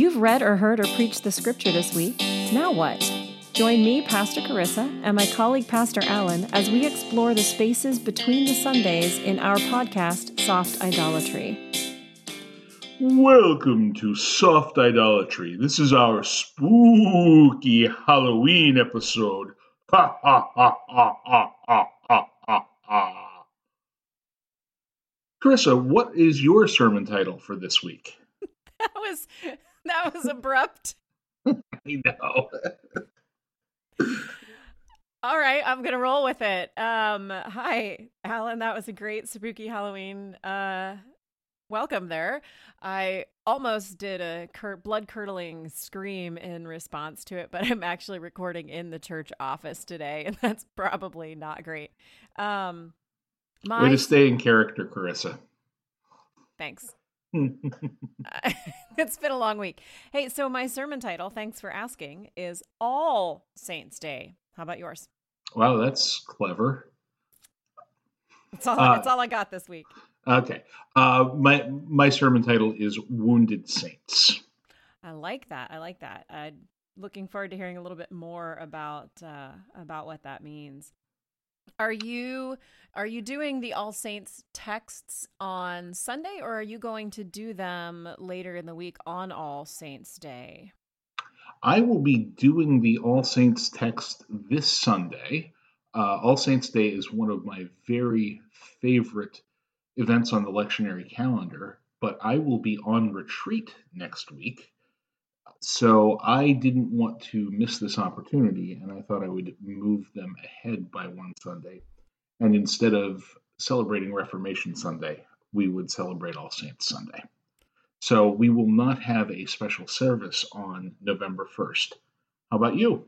You've read or heard or preached the scripture this week. Now what? Join me, Pastor Carissa, and my colleague, Pastor Allen, as we explore the spaces between the Sundays in our podcast, Soft Idolatry. Welcome to Soft Idolatry. This is our spooky Halloween episode. Ha ha ha ha ha ha ha ha ha. Carissa, what is your sermon title for this week? That was that was abrupt. I know. All right, I'm gonna roll with it. Um, hi, Alan. That was a great spooky Halloween. Uh, welcome there. I almost did a cur- blood curdling scream in response to it, but I'm actually recording in the church office today, and that's probably not great. Um, my way to stay in character, Carissa. Thanks. it's been a long week. Hey, so my sermon title, thanks for asking, is All Saints Day. How about yours? Wow, that's clever. It's all, uh, all I got this week. Okay. Uh, my my sermon title is Wounded Saints. I like that. I like that. I'm looking forward to hearing a little bit more about uh, about what that means. Are you are you doing the All Saints texts on Sunday or are you going to do them later in the week on All Saints Day? I will be doing the All Saints text this Sunday. Uh, All Saints Day is one of my very favorite events on the lectionary calendar, but I will be on retreat next week. So I didn't want to miss this opportunity, and I thought I would move them ahead by one Sunday. And instead of celebrating Reformation Sunday, we would celebrate All Saints Sunday. So we will not have a special service on November 1st. How about you?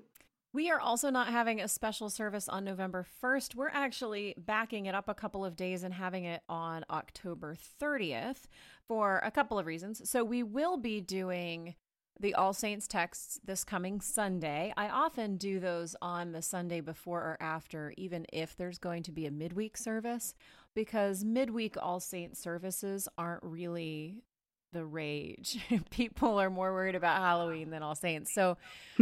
We are also not having a special service on November 1st. We're actually backing it up a couple of days and having it on October 30th for a couple of reasons. So we will be doing the All Saints texts this coming Sunday. I often do those on the Sunday before or after, even if there's going to be a midweek service, because midweek All Saints services aren't really the rage. People are more worried about Halloween than All Saints. So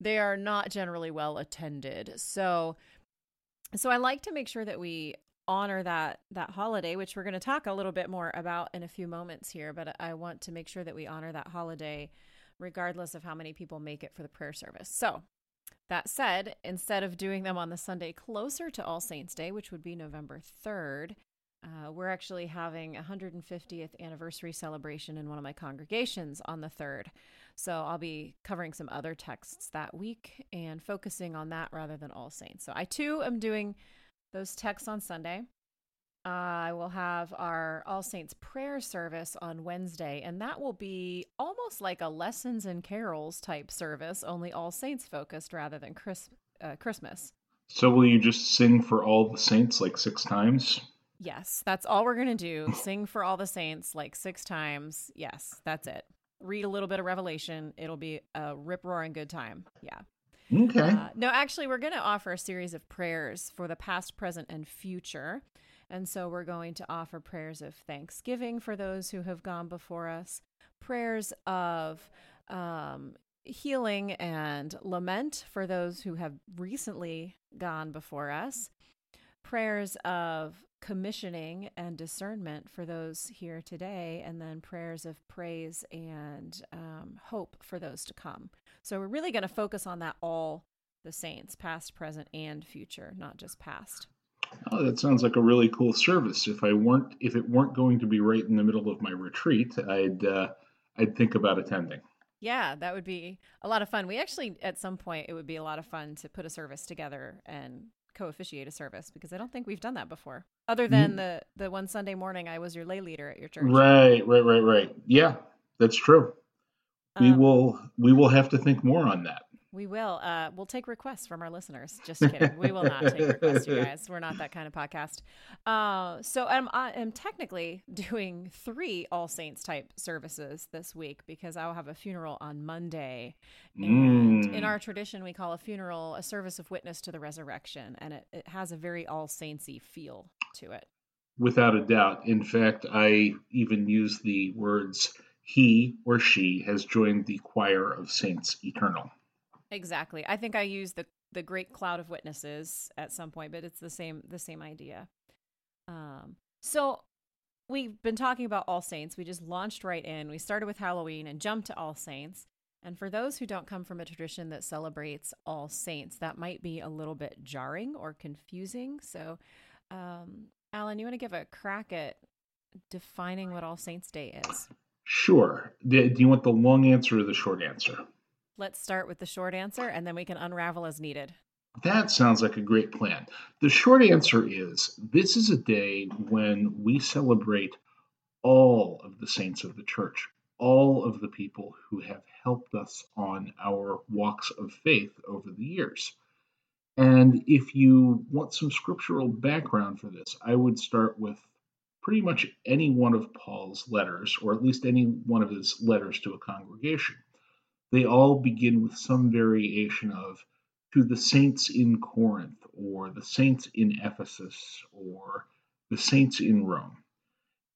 they are not generally well attended. So so I like to make sure that we honor that that holiday which we're going to talk a little bit more about in a few moments here but i want to make sure that we honor that holiday regardless of how many people make it for the prayer service. So that said instead of doing them on the sunday closer to all saints day which would be november 3rd uh, we're actually having a 150th anniversary celebration in one of my congregations on the 3rd so i'll be covering some other texts that week and focusing on that rather than all saints. So i too am doing those texts on Sunday. Uh, I will have our All Saints prayer service on Wednesday, and that will be almost like a lessons and carols type service, only All Saints focused rather than Chris, uh, Christmas. So, will you just sing for all the saints like six times? Yes, that's all we're going to do. sing for all the saints like six times. Yes, that's it. Read a little bit of Revelation. It'll be a rip roaring good time. Yeah. Okay. Uh, no, actually, we're going to offer a series of prayers for the past, present, and future. And so we're going to offer prayers of thanksgiving for those who have gone before us, prayers of um, healing and lament for those who have recently gone before us, prayers of commissioning and discernment for those here today, and then prayers of praise and um, hope for those to come. So we're really going to focus on that all the saints, past, present, and future, not just past. Oh, that sounds like a really cool service. If I weren't, if it weren't going to be right in the middle of my retreat, I'd, uh, I'd think about attending. Yeah, that would be a lot of fun. We actually, at some point, it would be a lot of fun to put a service together and co-officiate a service because I don't think we've done that before. Other than the the one Sunday morning I was your lay leader at your church. Right, right, right, right. Yeah, that's true. We um, will we will have to think more on that. We will. Uh, we'll take requests from our listeners. Just kidding. we will not take requests, you guys. We're not that kind of podcast. Uh, so I'm, I am technically doing three All Saints type services this week because I'll have a funeral on Monday. And mm. in our tradition, we call a funeral a service of witness to the resurrection, and it, it has a very All Saintsy feel to it. Without a doubt. In fact, I even use the words he or she has joined the choir of saints eternal. Exactly. I think I used the the great cloud of witnesses at some point, but it's the same the same idea. Um, so we've been talking about All Saints. We just launched right in. We started with Halloween and jumped to All Saints. And for those who don't come from a tradition that celebrates All Saints, that might be a little bit jarring or confusing. So, um, Alan, you want to give a crack at defining what All Saints Day is? Sure. Do you want the long answer or the short answer? Let's start with the short answer and then we can unravel as needed. That sounds like a great plan. The short answer is this is a day when we celebrate all of the saints of the church, all of the people who have helped us on our walks of faith over the years. And if you want some scriptural background for this, I would start with pretty much any one of Paul's letters, or at least any one of his letters to a congregation. They all begin with some variation of to the saints in Corinth, or the saints in Ephesus, or the saints in Rome.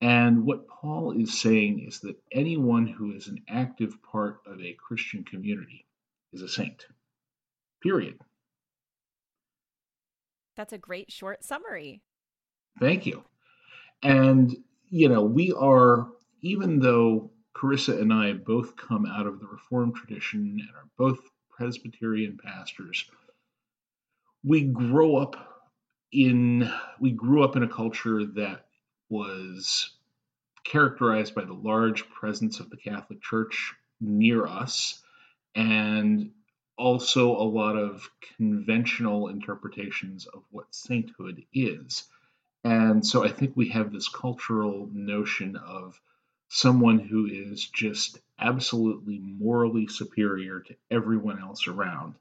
And what Paul is saying is that anyone who is an active part of a Christian community is a saint. Period. That's a great short summary. Thank you. And, you know, we are, even though Carissa and I both come out of the Reformed tradition and are both Presbyterian pastors, we grow up in we grew up in a culture that was characterized by the large presence of the Catholic Church near us and also a lot of conventional interpretations of what sainthood is. And so I think we have this cultural notion of someone who is just absolutely morally superior to everyone else around.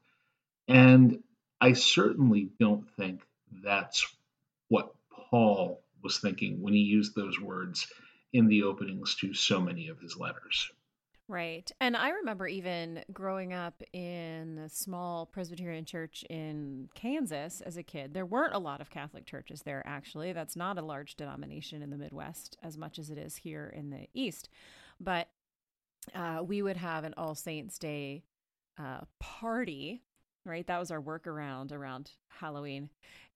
And I certainly don't think that's what Paul was thinking when he used those words in the openings to so many of his letters. Right. And I remember even growing up in a small Presbyterian church in Kansas as a kid. There weren't a lot of Catholic churches there, actually. That's not a large denomination in the Midwest as much as it is here in the East. But uh, we would have an All Saints Day uh, party, right? That was our workaround around Halloween.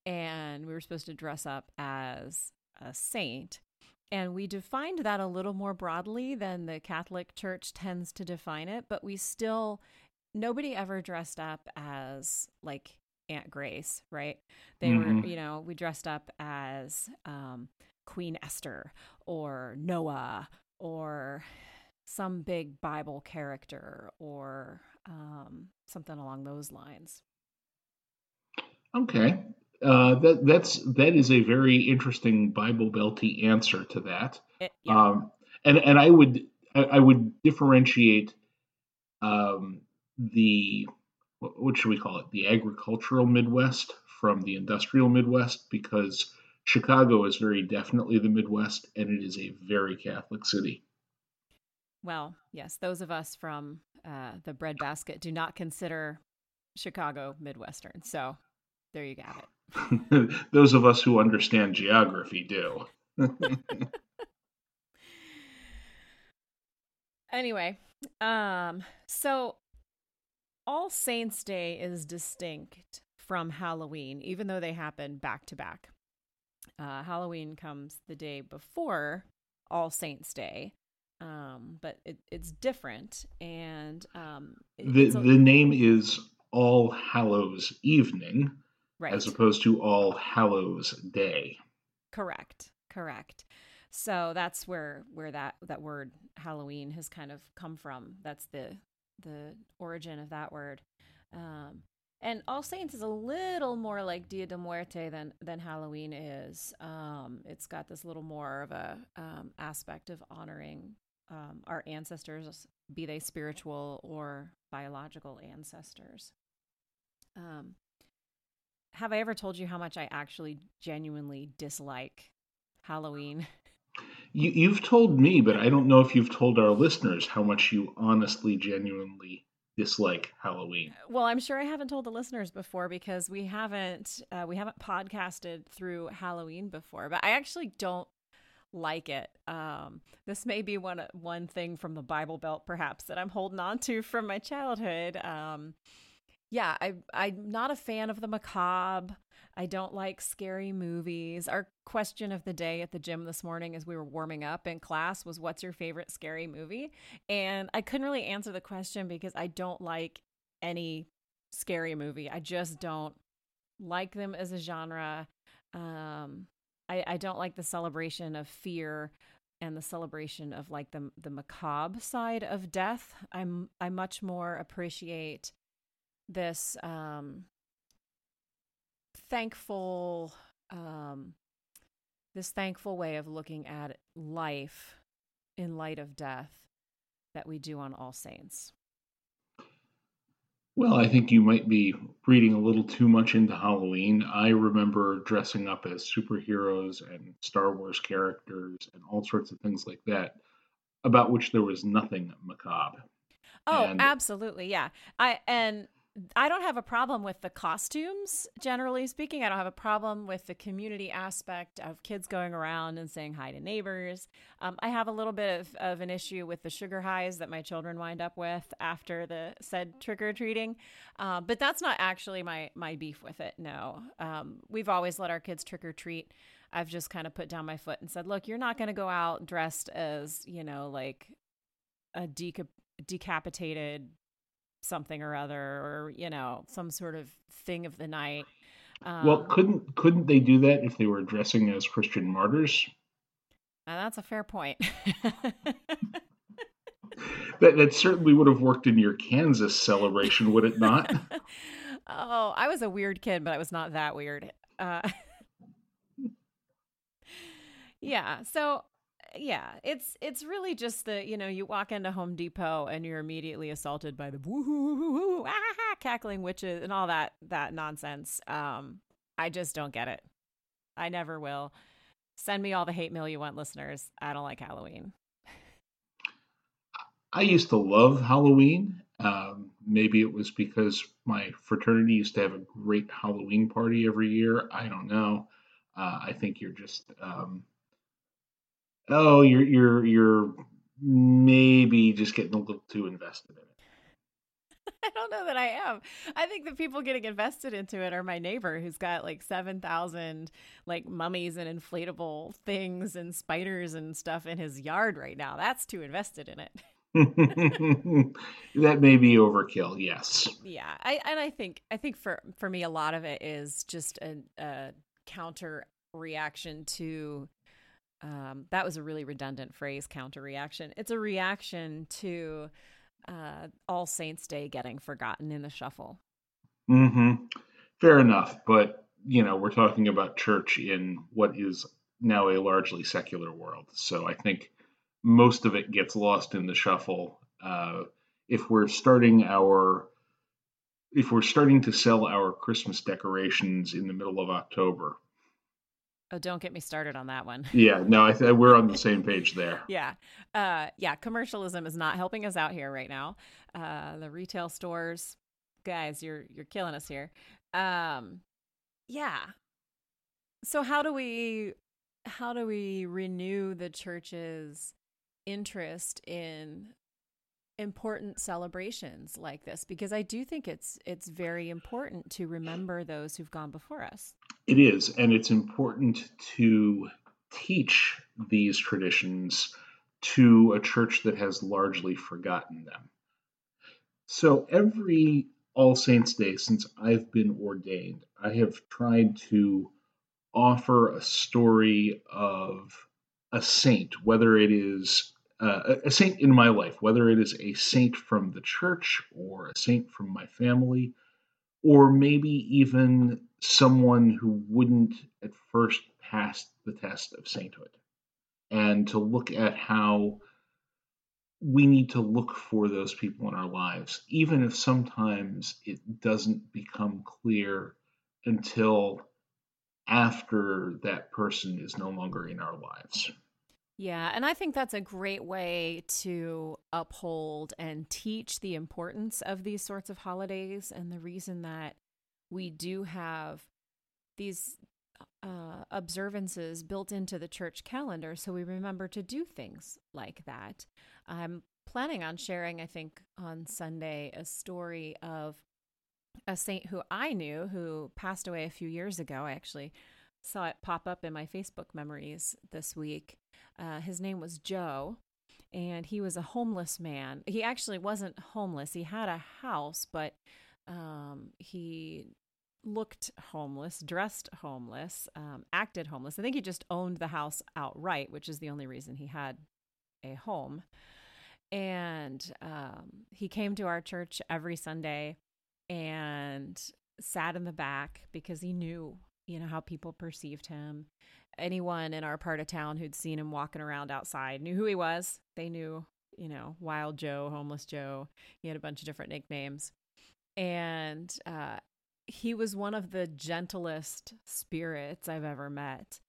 And we were supposed to dress up as a saint. And we defined that a little more broadly than the Catholic Church tends to define it, but we still, nobody ever dressed up as like Aunt Grace, right? They mm-hmm. were, you know, we dressed up as um, Queen Esther or Noah or some big Bible character or um, something along those lines. Okay. Uh, that that's that is a very interesting Bible Belty answer to that. It, eh, yeah. um, and and I would I would differentiate um, the what should we call it the agricultural Midwest from the industrial Midwest because Chicago is very definitely the Midwest and it is a very Catholic city. Well, yes, those of us from uh, the breadbasket do not consider Chicago Midwestern. So there you have it. Those of us who understand geography do. anyway, um, so All Saints Day is distinct from Halloween, even though they happen back to back. Uh, Halloween comes the day before All Saints Day, um, but it, it's different. And um, it, the a- the name is All Hallows Evening right. as opposed to All Hallows Day. Correct. Correct. So that's where where that that word Halloween has kind of come from. That's the the origin of that word. Um, and All Saints is a little more like Dia de Muerte than than Halloween is. Um, it's got this little more of a um, aspect of honoring um, our ancestors, be they spiritual or biological ancestors. Um, have I ever told you how much I actually genuinely dislike Halloween? You, you've told me, but I don't know if you've told our listeners how much you honestly, genuinely dislike Halloween. Well, I'm sure I haven't told the listeners before because we haven't uh, we haven't podcasted through Halloween before, but I actually don't like it. Um, this may be one one thing from the Bible Belt, perhaps that I'm holding on to from my childhood. Um, yeah, I I'm not a fan of the macabre. I don't like scary movies. Our question of the day at the gym this morning as we were warming up in class was what's your favorite scary movie? And I couldn't really answer the question because I don't like any scary movie. I just don't like them as a genre. Um, I, I don't like the celebration of fear and the celebration of like the the macabre side of death. I'm I much more appreciate this um thankful um this thankful way of looking at life in light of death that we do on All Saints. Well, I think you might be reading a little too much into Halloween. I remember dressing up as superheroes and Star Wars characters and all sorts of things like that, about which there was nothing macabre. Oh, and absolutely, yeah. I and I don't have a problem with the costumes, generally speaking. I don't have a problem with the community aspect of kids going around and saying hi to neighbors. Um, I have a little bit of, of an issue with the sugar highs that my children wind up with after the said trick or treating. Uh, but that's not actually my, my beef with it. No. Um, we've always let our kids trick or treat. I've just kind of put down my foot and said, look, you're not going to go out dressed as, you know, like a deca- decapitated something or other or you know some sort of thing of the night. Um, well couldn't couldn't they do that if they were dressing as christian martyrs? That's a fair point. That, that certainly would have worked in your kansas celebration would it not? Oh i was a weird kid but i was not that weird. Uh, yeah so yeah, it's it's really just the you know you walk into Home Depot and you're immediately assaulted by the woo ah, cackling witches and all that that nonsense. Um, I just don't get it. I never will. Send me all the hate mail you want, listeners. I don't like Halloween. I used to love Halloween. Um, maybe it was because my fraternity used to have a great Halloween party every year. I don't know. Uh, I think you're just um, oh, you're you're you're maybe just getting a little too invested in it. I don't know that I am. I think the people getting invested into it are my neighbor who's got like 7,000 like mummies and inflatable things and spiders and stuff in his yard right now. That's too invested in it. that may be overkill, yes. Yeah. I and I think I think for for me a lot of it is just a, a counter reaction to um, that was a really redundant phrase counter reaction it's a reaction to uh, all saints day getting forgotten in the shuffle. Mm-hmm. fair enough but you know we're talking about church in what is now a largely secular world. So i think most of it gets lost in the shuffle. Uh, if we're starting our if we're starting to sell our christmas decorations in the middle of october Oh, don't get me started on that one. yeah, no, I th- we're on the same page there. yeah, uh, yeah. Commercialism is not helping us out here right now. Uh, the retail stores, guys, you're you're killing us here. Um, yeah. So how do we how do we renew the church's interest in important celebrations like this because I do think it's it's very important to remember those who've gone before us. It is, and it's important to teach these traditions to a church that has largely forgotten them. So every All Saints Day since I've been ordained, I have tried to offer a story of a saint, whether it is uh, a saint in my life, whether it is a saint from the church or a saint from my family, or maybe even someone who wouldn't at first pass the test of sainthood, and to look at how we need to look for those people in our lives, even if sometimes it doesn't become clear until after that person is no longer in our lives. Yeah, and I think that's a great way to uphold and teach the importance of these sorts of holidays and the reason that we do have these uh, observances built into the church calendar so we remember to do things like that. I'm planning on sharing, I think, on Sunday a story of a saint who I knew who passed away a few years ago. I actually saw it pop up in my Facebook memories this week. Uh, his name was Joe, and he was a homeless man. He actually wasn't homeless, he had a house, but um, he looked homeless, dressed homeless, um, acted homeless. I think he just owned the house outright, which is the only reason he had a home. And um, he came to our church every Sunday and sat in the back because he knew, you know, how people perceived him. Anyone in our part of town who'd seen him walking around outside knew who he was. They knew, you know, Wild Joe, Homeless Joe. He had a bunch of different nicknames. And uh, he was one of the gentlest spirits I've ever met.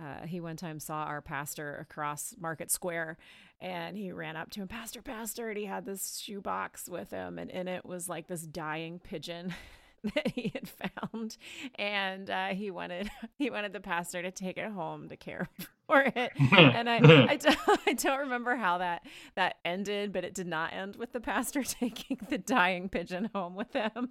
Uh, he one time saw our pastor across Market Square and he ran up to him, Pastor, Pastor, and he had this shoebox with him, and in it was like this dying pigeon. that he had found and uh, he wanted he wanted the pastor to take it home to care for it. And I, I, don't, I don't remember how that that ended but it did not end with the pastor taking the dying pigeon home with him.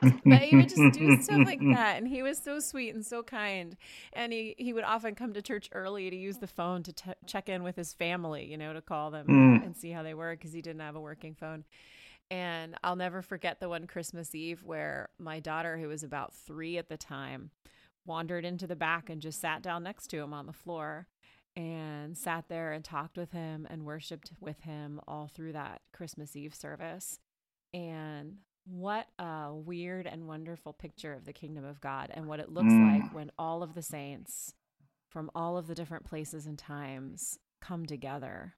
But he would just do stuff like that and he was so sweet and so kind. And he he would often come to church early to use the phone to t- check in with his family you know to call them mm. and see how they were because he didn't have a working phone and I'll never forget the one Christmas Eve where my daughter, who was about three at the time, wandered into the back and just sat down next to him on the floor and sat there and talked with him and worshiped with him all through that Christmas Eve service. And what a weird and wonderful picture of the kingdom of God and what it looks mm. like when all of the saints from all of the different places and times come together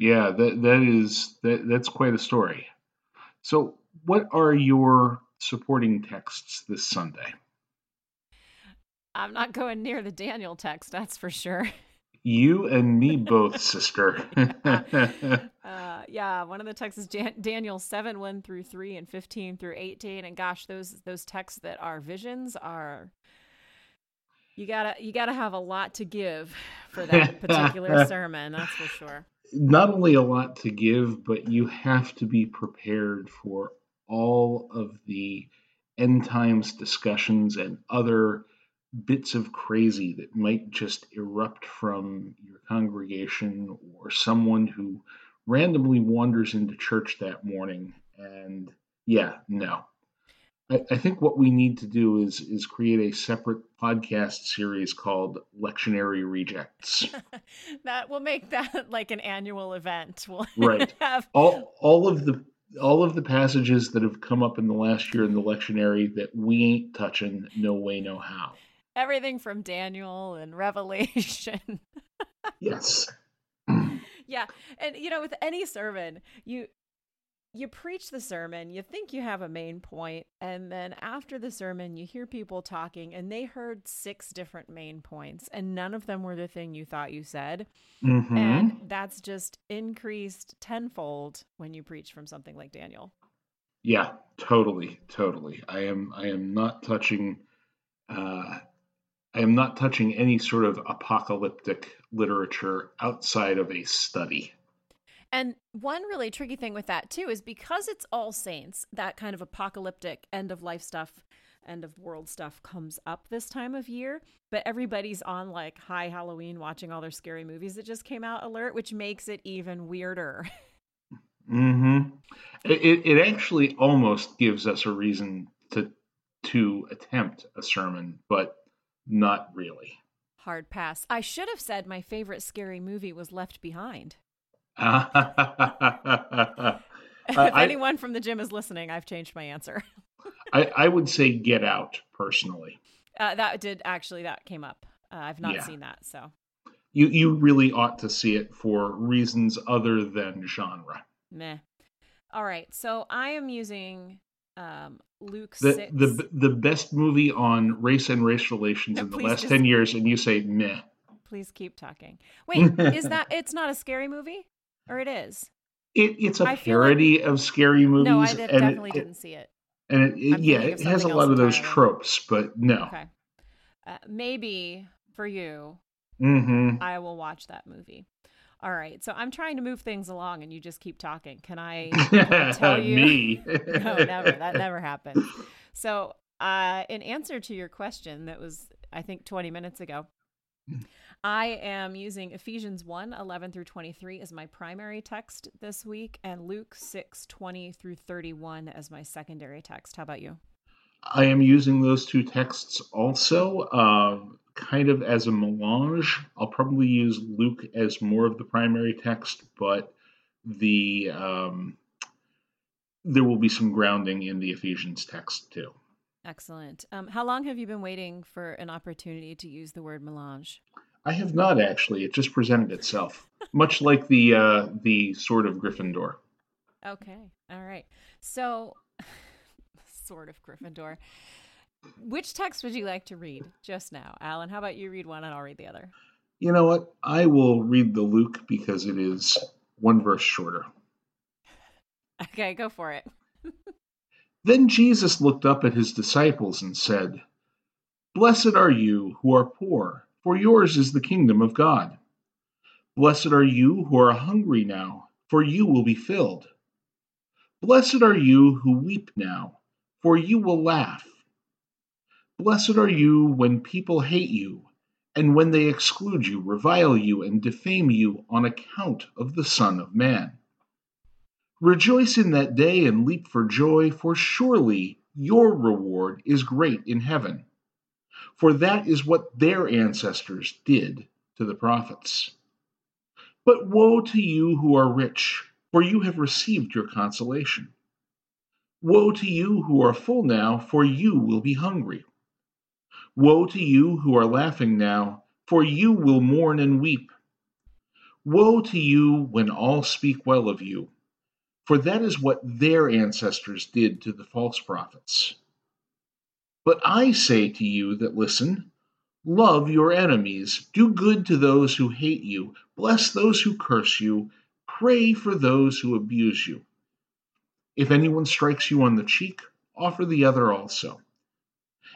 yeah, that that is that that's quite a story. So, what are your supporting texts this Sunday? I'm not going near the Daniel text, that's for sure. You and me both, sister. yeah. Uh, yeah, one of the texts is Jan- Daniel 7 1 through 3 and 15 through 18. And gosh, those those texts that are visions are you gotta you gotta have a lot to give for that particular sermon that's for sure not only a lot to give, but you have to be prepared for all of the end times discussions and other bits of crazy that might just erupt from your congregation or someone who randomly wanders into church that morning. And yeah, no, I, I think what we need to do is is create a separate podcast series called Lectionary Rejects. that will make that like an annual event. We'll right. have all all of the all of the passages that have come up in the last year in the lectionary that we ain't touching, no way, no how. Everything from Daniel and Revelation. yes. yeah, and you know, with any sermon, you you preach the sermon, you think you have a main point, and then after the sermon, you hear people talking, and they heard six different main points, and none of them were the thing you thought you said. Mm-hmm. And that's just increased tenfold when you preach from something like Daniel. Yeah, totally, totally. I am, I am not touching, uh, I am not touching any sort of apocalyptic literature outside of a study. And one really tricky thing with that too is because it's all saints, that kind of apocalyptic end of life stuff, end of world stuff comes up this time of year, but everybody's on like high Halloween watching all their scary movies that just came out alert, which makes it even weirder. mhm. It it actually almost gives us a reason to to attempt a sermon, but not really. Hard pass. I should have said my favorite scary movie was Left Behind if I, anyone from the gym is listening, I've changed my answer. I, I, would say Get Out personally. Uh, that did actually that came up. Uh, I've not yeah. seen that, so you you really ought to see it for reasons other than genre. Meh. All right, so I am using um, Luke the, six. The the best movie on race and race relations in the last ten years, and you say meh. Please keep talking. Wait, is that it's not a scary movie? Or it is? It, it's a parody like, of scary movies. No, I did, definitely it, didn't see it. And it, yeah, it has a lot of those tropes, but no. Okay. Uh, maybe for you, mm-hmm. I will watch that movie. All right. So I'm trying to move things along and you just keep talking. Can I tell you? Me. no, never. That never happened. So, uh, in answer to your question that was, I think, 20 minutes ago, I am using Ephesians 1 11 through 23 as my primary text this week and Luke 6 20 through 31 as my secondary text. How about you? I am using those two texts also. Uh, kind of as a melange. I'll probably use Luke as more of the primary text, but the um, there will be some grounding in the Ephesians text too. Excellent. Um, how long have you been waiting for an opportunity to use the word melange? I have not actually. It just presented itself, much like the uh, the sword of Gryffindor. Okay. All right. So, sword of Gryffindor. Which text would you like to read just now, Alan? How about you read one and I'll read the other? You know what? I will read the Luke because it is one verse shorter. Okay, go for it. then Jesus looked up at his disciples and said, Blessed are you who are poor, for yours is the kingdom of God. Blessed are you who are hungry now, for you will be filled. Blessed are you who weep now, for you will laugh. Blessed are you when people hate you, and when they exclude you, revile you, and defame you on account of the Son of Man. Rejoice in that day and leap for joy, for surely your reward is great in heaven. For that is what their ancestors did to the prophets. But woe to you who are rich, for you have received your consolation. Woe to you who are full now, for you will be hungry. Woe to you who are laughing now, for you will mourn and weep. Woe to you when all speak well of you, for that is what their ancestors did to the false prophets. But I say to you that listen love your enemies, do good to those who hate you, bless those who curse you, pray for those who abuse you. If anyone strikes you on the cheek, offer the other also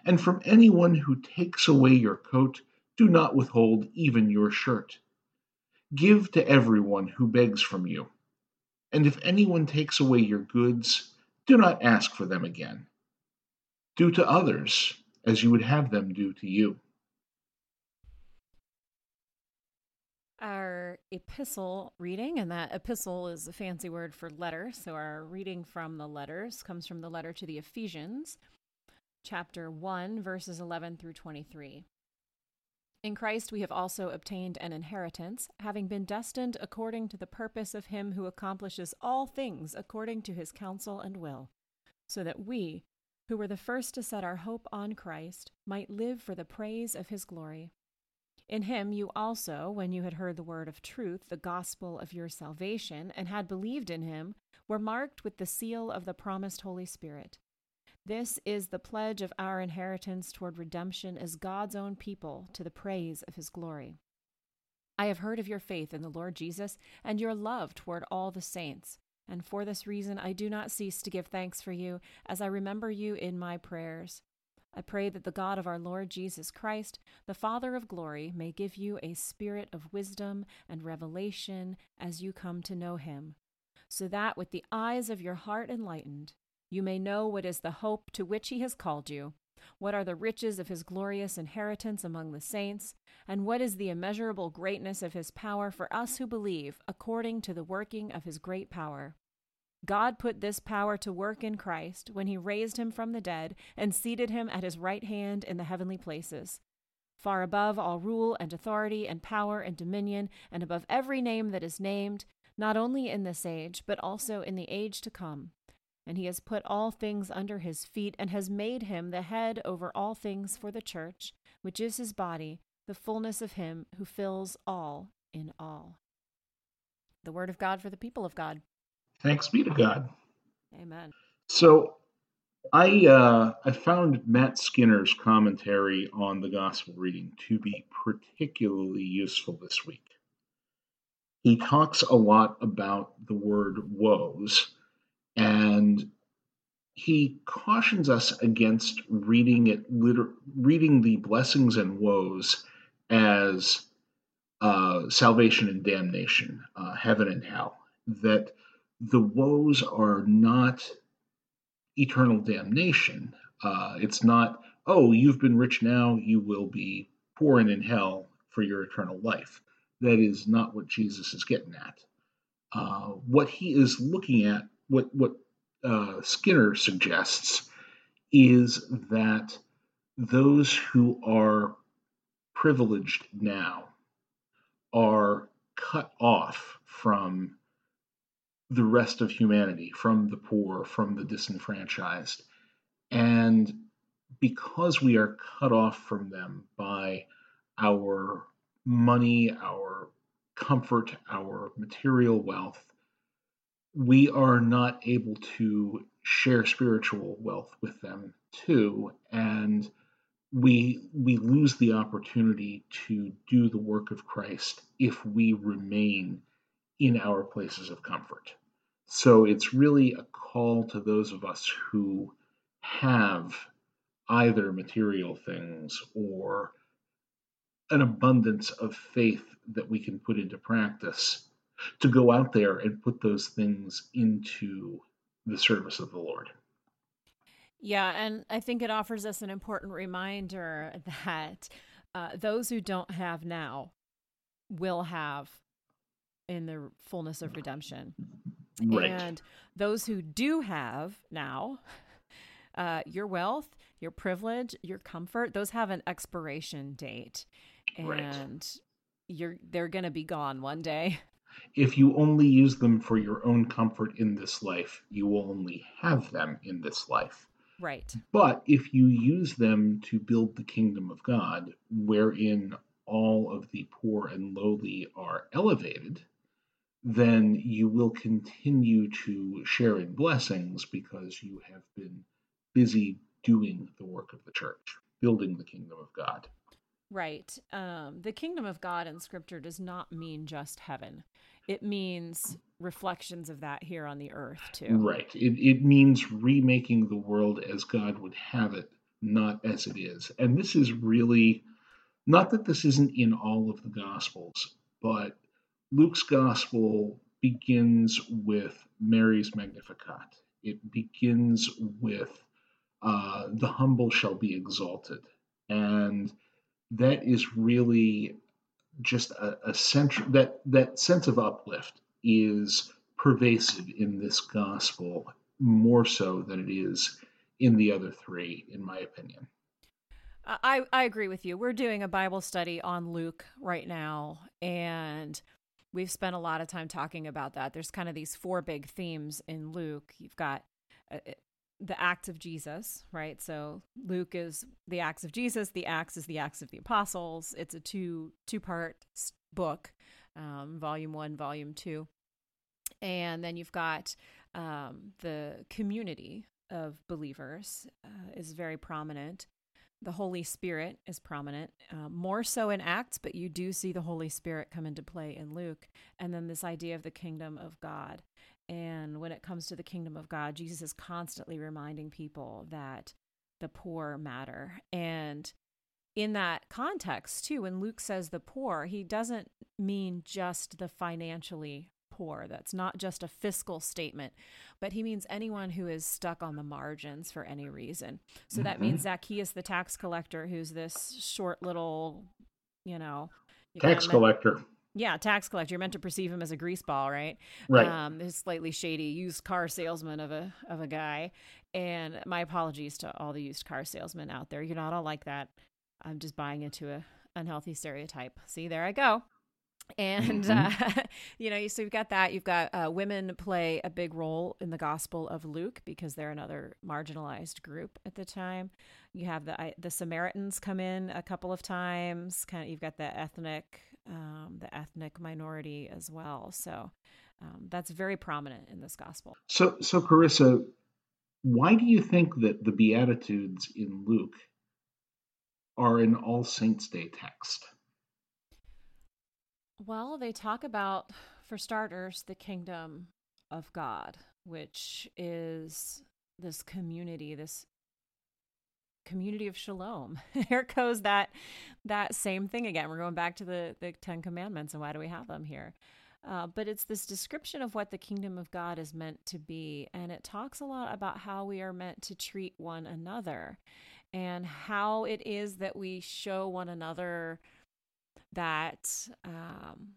and from anyone who takes away your coat, do not withhold even your shirt. Give to everyone who begs from you. And if anyone takes away your goods, do not ask for them again. Do to others as you would have them do to you. Our epistle reading, and that epistle is a fancy word for letter. So, our reading from the letters comes from the letter to the Ephesians, chapter 1, verses 11 through 23. In Christ we have also obtained an inheritance, having been destined according to the purpose of Him who accomplishes all things according to His counsel and will, so that we, who were the first to set our hope on Christ, might live for the praise of His glory. In Him you also, when you had heard the word of truth, the gospel of your salvation, and had believed in Him, were marked with the seal of the promised Holy Spirit this is the pledge of our inheritance toward redemption as God's own people to the praise of his glory. I have heard of your faith in the Lord Jesus and your love toward all the saints, and for this reason I do not cease to give thanks for you as I remember you in my prayers. I pray that the God of our Lord Jesus Christ, the Father of glory, may give you a spirit of wisdom and revelation as you come to know him, so that with the eyes of your heart enlightened, you may know what is the hope to which he has called you, what are the riches of his glorious inheritance among the saints, and what is the immeasurable greatness of his power for us who believe, according to the working of his great power. God put this power to work in Christ when he raised him from the dead and seated him at his right hand in the heavenly places, far above all rule and authority and power and dominion, and above every name that is named, not only in this age, but also in the age to come and he has put all things under his feet, and has made him the head over all things for the church, which is his body, the fullness of him who fills all in all. The word of God for the people of God. Thanks be to God. Amen. So, I uh, I found Matt Skinner's commentary on the gospel reading to be particularly useful this week. He talks a lot about the word woes, and he cautions us against reading it liter- reading the blessings and woes as uh, salvation and damnation, uh, heaven and hell. That the woes are not eternal damnation. Uh, it's not, oh, you've been rich now, you will be poor and in hell for your eternal life. That is not what Jesus is getting at. Uh, what he is looking at, what what uh, Skinner suggests, is that those who are privileged now are cut off from the rest of humanity, from the poor, from the disenfranchised. And because we are cut off from them by our money, our comfort, our material wealth, we are not able to share spiritual wealth with them too. And we we lose the opportunity to do the work of Christ if we remain in our places of comfort. So it's really a call to those of us who have either material things or an abundance of faith that we can put into practice to go out there and put those things into the service of the Lord. Yeah, and I think it offers us an important reminder that uh, those who don't have now will have in the fullness of redemption. Right. And those who do have now, uh, your wealth, your privilege, your comfort, those have an expiration date. And right. you're they're gonna be gone one day. If you only use them for your own comfort in this life, you will only have them in this life. Right. But if you use them to build the kingdom of God, wherein all of the poor and lowly are elevated, then you will continue to share in blessings because you have been busy doing the work of the church, building the kingdom of God. Right. Um, the kingdom of God in scripture does not mean just heaven, it means reflections of that here on the earth, too. Right. It, it means remaking the world as God would have it, not as it is. And this is really not that this isn't in all of the Gospels, but Luke's gospel begins with Mary's Magnificat. It begins with uh, the humble shall be exalted. And that is really just a, a central, that, that sense of uplift is pervasive in this gospel more so than it is in the other three, in my opinion. I, I agree with you. We're doing a Bible study on Luke right now, and we've spent a lot of time talking about that. There's kind of these four big themes in Luke. You've got uh, the acts of Jesus, right? So Luke is the acts of Jesus. The Acts is the Acts of the Apostles. It's a two two part book, um, volume one, volume two, and then you've got um, the community of believers uh, is very prominent. The Holy Spirit is prominent, uh, more so in Acts, but you do see the Holy Spirit come into play in Luke. And then this idea of the kingdom of God. And when it comes to the kingdom of God, Jesus is constantly reminding people that the poor matter. And in that context, too, when Luke says the poor, he doesn't mean just the financially poor. That's not just a fiscal statement, but he means anyone who is stuck on the margins for any reason. So mm-hmm. that means Zacchaeus, the tax collector, who's this short little, you know, tax collector. Yeah, tax collector. You're meant to perceive him as a greaseball, right? Right. Um, this slightly shady used car salesman of a of a guy. And my apologies to all the used car salesmen out there. You're not all like that. I'm just buying into a unhealthy stereotype. See, there I go and mm-hmm. uh, you know so you've got that you've got uh, women play a big role in the gospel of luke because they're another marginalized group at the time you have the the samaritans come in a couple of times kind of you've got the ethnic um, the ethnic minority as well so um, that's very prominent in this gospel so so carissa why do you think that the Beatitudes in Luke are an All Saints' Day text? Well, they talk about, for starters, the kingdom of God, which is this community, this community of shalom. Here goes that that same thing again. We're going back to the the Ten Commandments and why do we have them here? Uh, but it's this description of what the kingdom of God is meant to be, and it talks a lot about how we are meant to treat one another, and how it is that we show one another that um,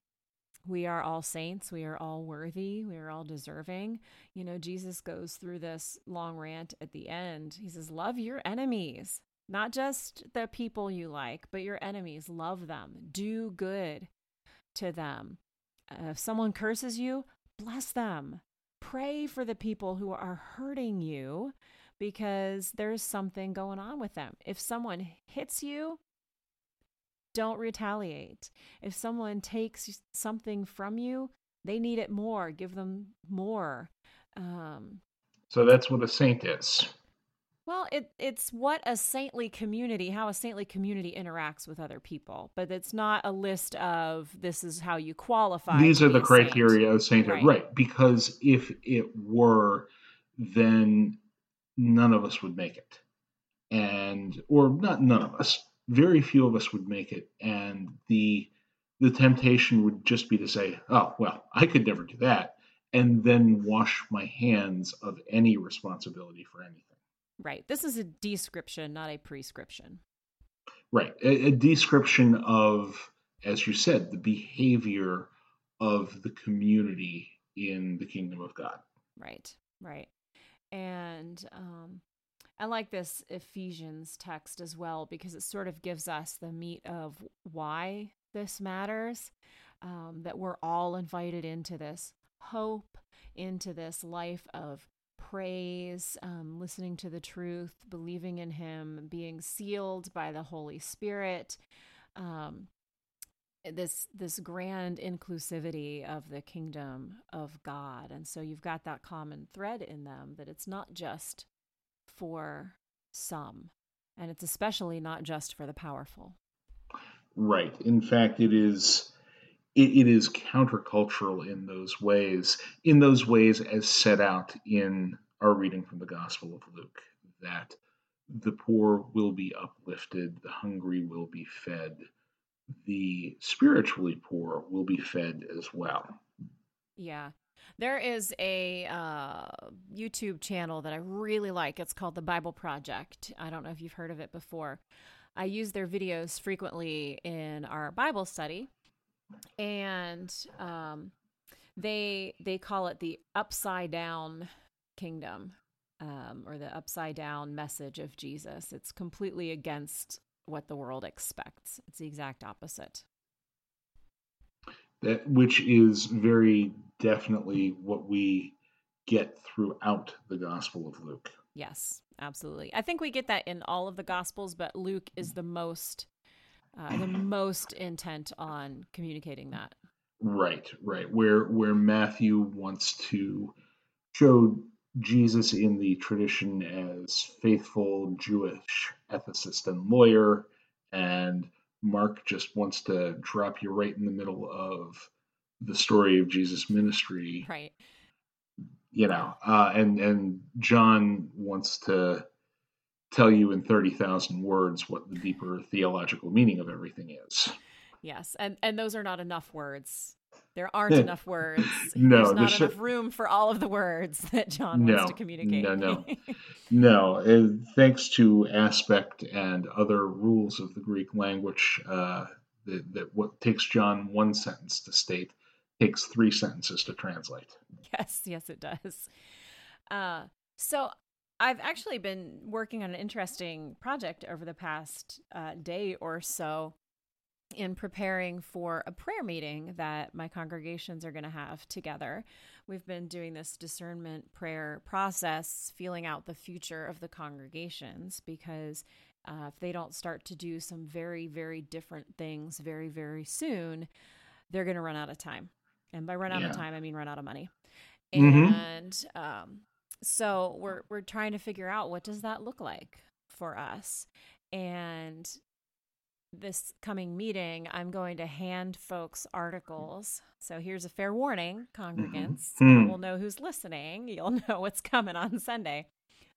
we are all saints, we are all worthy, we are all deserving. You know, Jesus goes through this long rant at the end. He says, Love your enemies, not just the people you like, but your enemies. Love them, do good to them. Uh, if someone curses you, bless them. Pray for the people who are hurting you because there's something going on with them. If someone hits you, don't retaliate. If someone takes something from you, they need it more. Give them more. Um, so that's what a saint is. Well, it it's what a saintly community, how a saintly community interacts with other people, but it's not a list of this is how you qualify. These are the criteria saint. of sainthood, right. right? Because if it were, then none of us would make it, and or not none of us, very few of us would make it, and the the temptation would just be to say, "Oh, well, I could never do that," and then wash my hands of any responsibility for anything. Right. This is a description, not a prescription. Right. A, a description of, as you said, the behavior of the community in the kingdom of God. Right. Right. And um, I like this Ephesians text as well because it sort of gives us the meat of why this matters. Um, that we're all invited into this hope, into this life of praise, um, listening to the truth, believing in Him, being sealed by the Holy Spirit. Um, this this grand inclusivity of the kingdom of God, and so you've got that common thread in them that it's not just for some, and it's especially not just for the powerful. Right. In fact, it is it, is countercultural in those ways, in those ways as set out in our reading from the Gospel of Luke, that the poor will be uplifted, the hungry will be fed, the spiritually poor will be fed as well. Yeah. There is a uh, YouTube channel that I really like. It's called The Bible Project. I don't know if you've heard of it before. I use their videos frequently in our Bible study, and um, they they call it the upside down kingdom um, or the upside down message of Jesus. It's completely against what the world expects. It's the exact opposite. That which is very definitely what we get throughout the Gospel of Luke. Yes, absolutely. I think we get that in all of the Gospels, but Luke is the most uh, the most intent on communicating that. Right, right. Where where Matthew wants to show Jesus in the tradition as faithful Jewish ethicist and lawyer, and Mark just wants to drop you right in the middle of the story of Jesus' ministry. Right. You know, uh, and and John wants to tell you in thirty thousand words what the deeper theological meaning of everything is. Yes, and and those are not enough words. There aren't enough words. no, there's not enough room for all of the words that John no, wants to communicate. No, no, no. And thanks to aspect and other rules of the Greek language, uh, that, that what takes John one sentence to state takes three sentences to translate. Yes, yes, it does. Uh, so I've actually been working on an interesting project over the past uh, day or so in preparing for a prayer meeting that my congregations are going to have together. We've been doing this discernment prayer process, feeling out the future of the congregations because uh, if they don't start to do some very, very different things very, very soon, they're going to run out of time. And by run out yeah. of time, I mean run out of money. Mm-hmm. And um, so we're we're trying to figure out what does that look like for us and this coming meeting i'm going to hand folks articles so here's a fair warning congregants Mhm. we'll know who's listening you'll know what's coming on sunday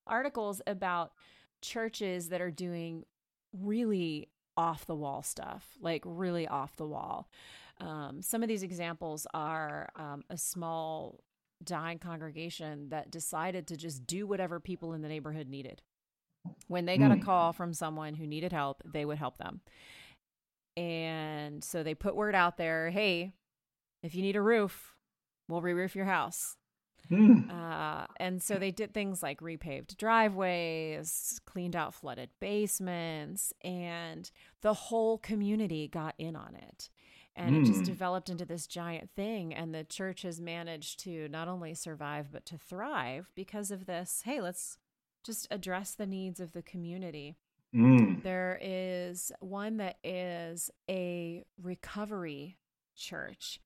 articles about churches that are doing really off the wall stuff like really off the wall um, some of these examples are um, a small dying congregation that decided to just do whatever people in the neighborhood needed. When they got a Hmm. call from someone who needed help, they would help them. And so they put word out there hey, if you need a roof, we'll re roof your house. Hmm. Uh, and so they did things like repaved driveways, cleaned out flooded basements, and the whole community got in on it. And it just Mm. developed into this giant thing. And the church has managed to not only survive, but to thrive because of this. Hey, let's just address the needs of the community. Mm. There is one that is a recovery church,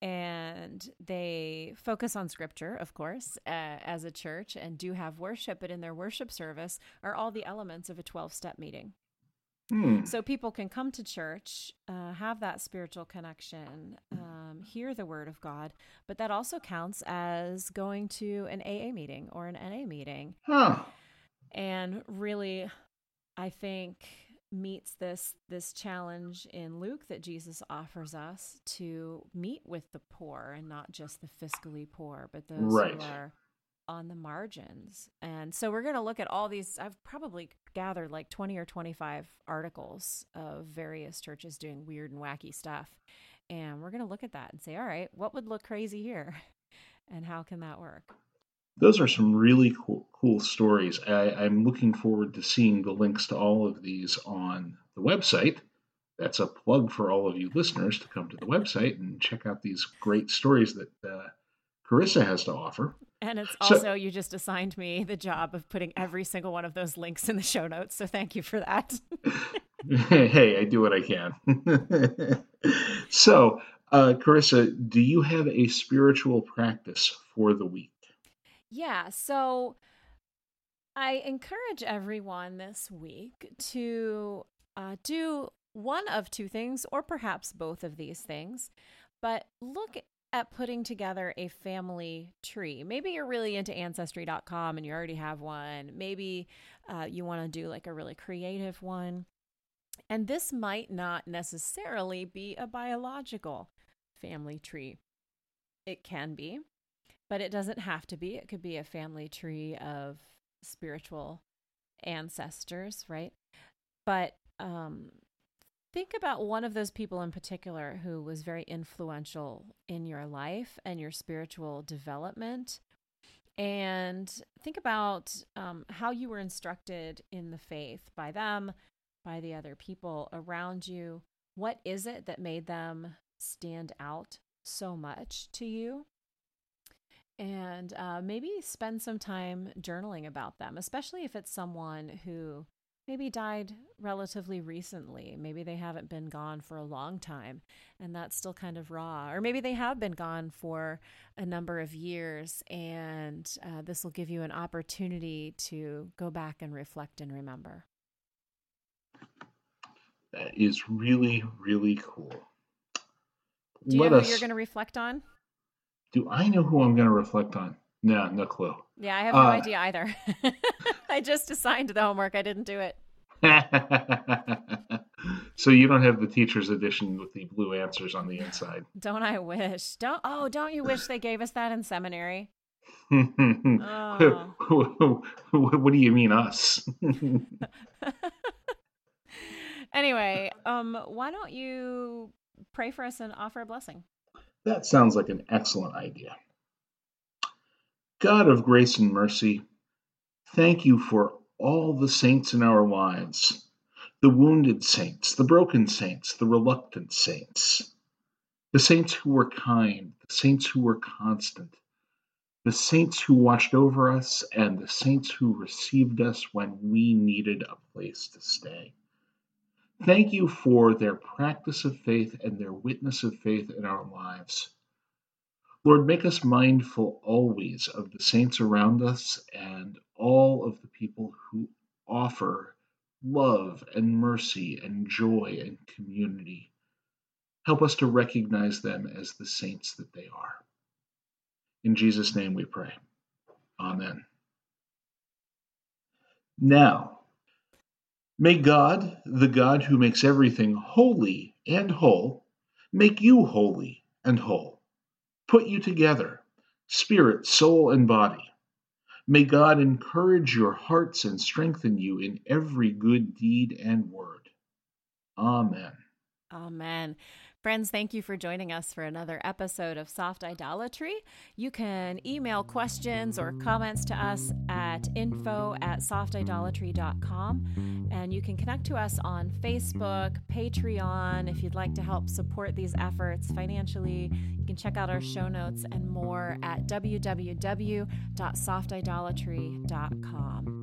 and they focus on scripture, of course, uh, as a church, and do have worship. But in their worship service are all the elements of a 12 step meeting. Hmm. So people can come to church, uh, have that spiritual connection, um, hear the word of God, but that also counts as going to an AA meeting or an NA meeting Huh. and really i think meets this this challenge in luke that jesus offers us to meet with the poor and not just the fiscally poor but those Right. who are on the margins and so we're going to look at all these i've probably gathered like 20 or 25 articles of various churches doing weird and wacky stuff and we're going to look at that and say all right what would look crazy here and how can that work Those are some really cool, cool stories. I, I'm looking forward to seeing the links to all of these on the website. That's a plug for all of you listeners to come to the website and check out these great stories that uh, Carissa has to offer. And it's So- also, you just assigned me the job of putting every single one of those links in the show notes. So thank you for that. hey, I do what I can. so, uh, Carissa, do you have a spiritual practice for the week? yeah. So I encourage everyone this week to uh, do one of two things, or perhaps both of these things, but look at putting together a family tree. Maybe you're really into ancestry.com and you already have one. Maybe uh, you want to do like a really creative one. And this might not necessarily be a biological family tree. It can be, but it doesn't have to be. It could be a family tree of spiritual ancestors, right? But um, think about one of those people in particular who was very influential in your life and your spiritual development. And think about um, how you were instructed in the faith by them, by the other people around you. What is it that made them stand out so much to you? And uh, maybe spend some time journaling about them, especially if it's someone who maybe died relatively recently. Maybe they haven't been gone for a long time and that's still kind of raw. Or maybe they have been gone for a number of years and uh, this will give you an opportunity to go back and reflect and remember. That is really, really cool. Do you Let know us. who you're going to reflect on? Do I know who I'm going to reflect on? No, no clue. Yeah, I have no Uh, idea either. I just assigned the homework. I didn't do it. so you don't have the teacher's edition with the blue answers on the inside. Don't I wish? Don't oh, don't you wish they gave us that in seminary? what, Oh. what do you mean us? anyway, um, why don't you pray for us and offer a blessing? that sounds like an excellent idea. God of grace and mercy, thank you for all the saints in our lives the wounded saints, the broken saints, the reluctant saints, the saints who were kind, the saints who were constant, the saints who watched over us, and the saints who received us when we needed a place to stay. Thank you for their practice of faith and their witness of faith in our lives. Lord, make us mindful always of the saints around us and all of the people who offer love and mercy and joy and community. Help us to recognize them as the saints that they are. In Jesus' name we pray. Amen. Now, may God, the God who makes everything holy and whole, make you holy and whole, put you together, spirit, soul, and body. May God encourage your hearts and strengthen you in every good deed and word. Amen. Amen. Friends, thank you for joining us for another episode of Soft Idolatry. You can email questions or comments to us at info at softidolatry.com. And you can connect to us on Facebook, Patreon. If you'd like to help support these efforts financially, you can check out our show notes and more at www.softidolatry.com.